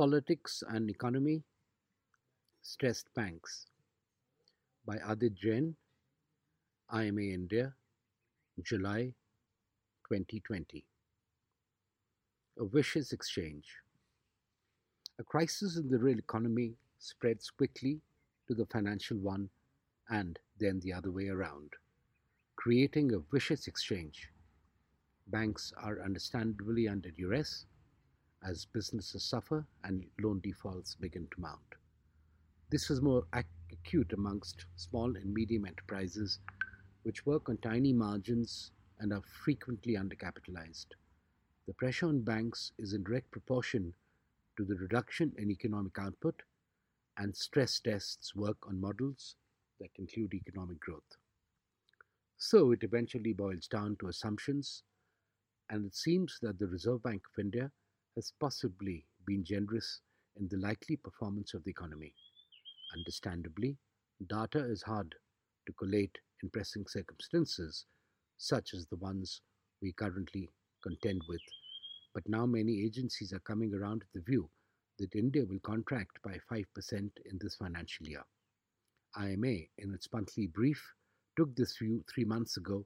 Politics and Economy Stressed Banks by Adit Jain, IMA India, July 2020. A vicious exchange. A crisis in the real economy spreads quickly to the financial one and then the other way around, creating a vicious exchange. Banks are understandably under duress as businesses suffer and loan defaults begin to mount. This is more acute amongst small and medium enterprises which work on tiny margins and are frequently undercapitalized. The pressure on banks is in direct proportion to the reduction in economic output, and stress tests work on models that include economic growth. So it eventually boils down to assumptions, and it seems that the Reserve Bank of India has possibly been generous in the likely performance of the economy. Understandably, data is hard to collate in pressing circumstances such as the ones we currently contend with. But now many agencies are coming around to the view that India will contract by 5% in this financial year. IMA, in its monthly brief, took this view three months ago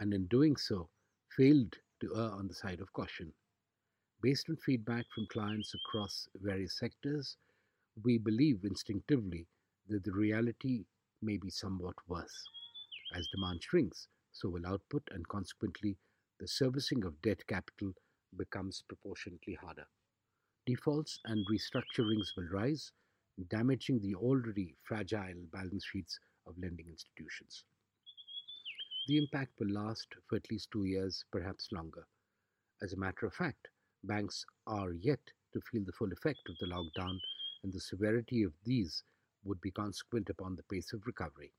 and in doing so failed to err on the side of caution. Based on feedback from clients across various sectors, we believe instinctively that the reality may be somewhat worse. As demand shrinks, so will output, and consequently, the servicing of debt capital becomes proportionately harder. Defaults and restructurings will rise, damaging the already fragile balance sheets of lending institutions. The impact will last for at least two years, perhaps longer. As a matter of fact, banks are yet to feel the full effect of the lockdown, and the severity of these would be consequent upon the pace of recovery.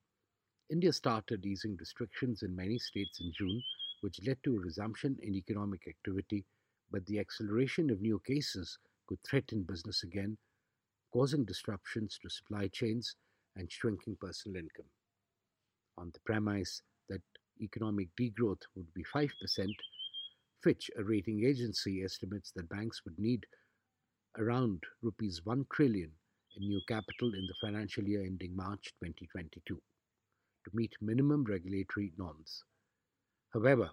India started easing restrictions in many states in June, which led to a resumption in economic activity, but the acceleration of new cases could threaten business again, causing disruptions to supply chains and shrinking personal income. On the premise that economic degrowth would be 5%, Fitch, a rating agency, estimates that banks would need around rupees 1 trillion in new capital in the financial year ending March 2022 to meet minimum regulatory norms. However,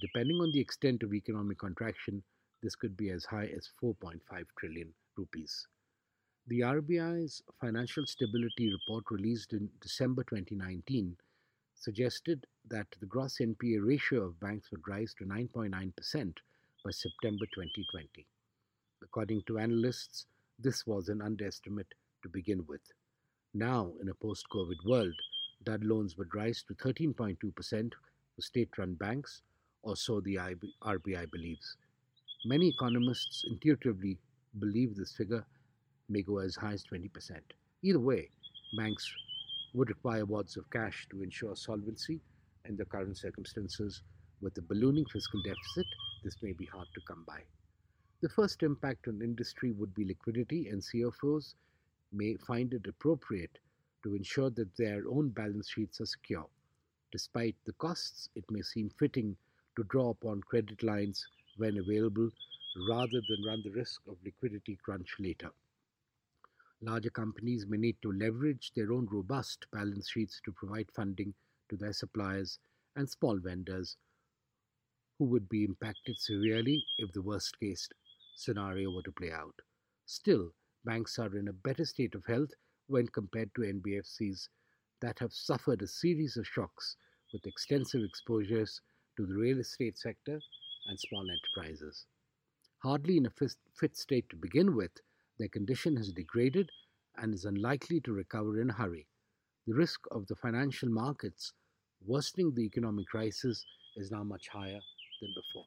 depending on the extent of economic contraction, this could be as high as 4.5 trillion rupees. The RBI's financial stability report released in December 2019 suggested that the gross NPA ratio of banks would rise to 9.9% by September 2020. According to analysts, this was an underestimate to begin with. Now, in a post COVID world, that loans would rise to 13.2% for state run banks, or so the RBI believes. Many economists intuitively believe this figure may go as high as 20%. Either way, banks would require wads of cash to ensure solvency in the current circumstances. With the ballooning fiscal deficit, this may be hard to come by. The first impact on industry would be liquidity, and CFOs may find it appropriate to ensure that their own balance sheets are secure. Despite the costs, it may seem fitting to draw upon credit lines when available rather than run the risk of liquidity crunch later. Larger companies may need to leverage their own robust balance sheets to provide funding to their suppliers and small vendors who would be impacted severely if the worst case scenario were to play out. Still, banks are in a better state of health when compared to NBFCs that have suffered a series of shocks with extensive exposures to the real estate sector and small enterprises. Hardly in a fit state to begin with, their condition has degraded and is unlikely to recover in a hurry. The risk of the financial markets worsening the economic crisis is now much higher than before.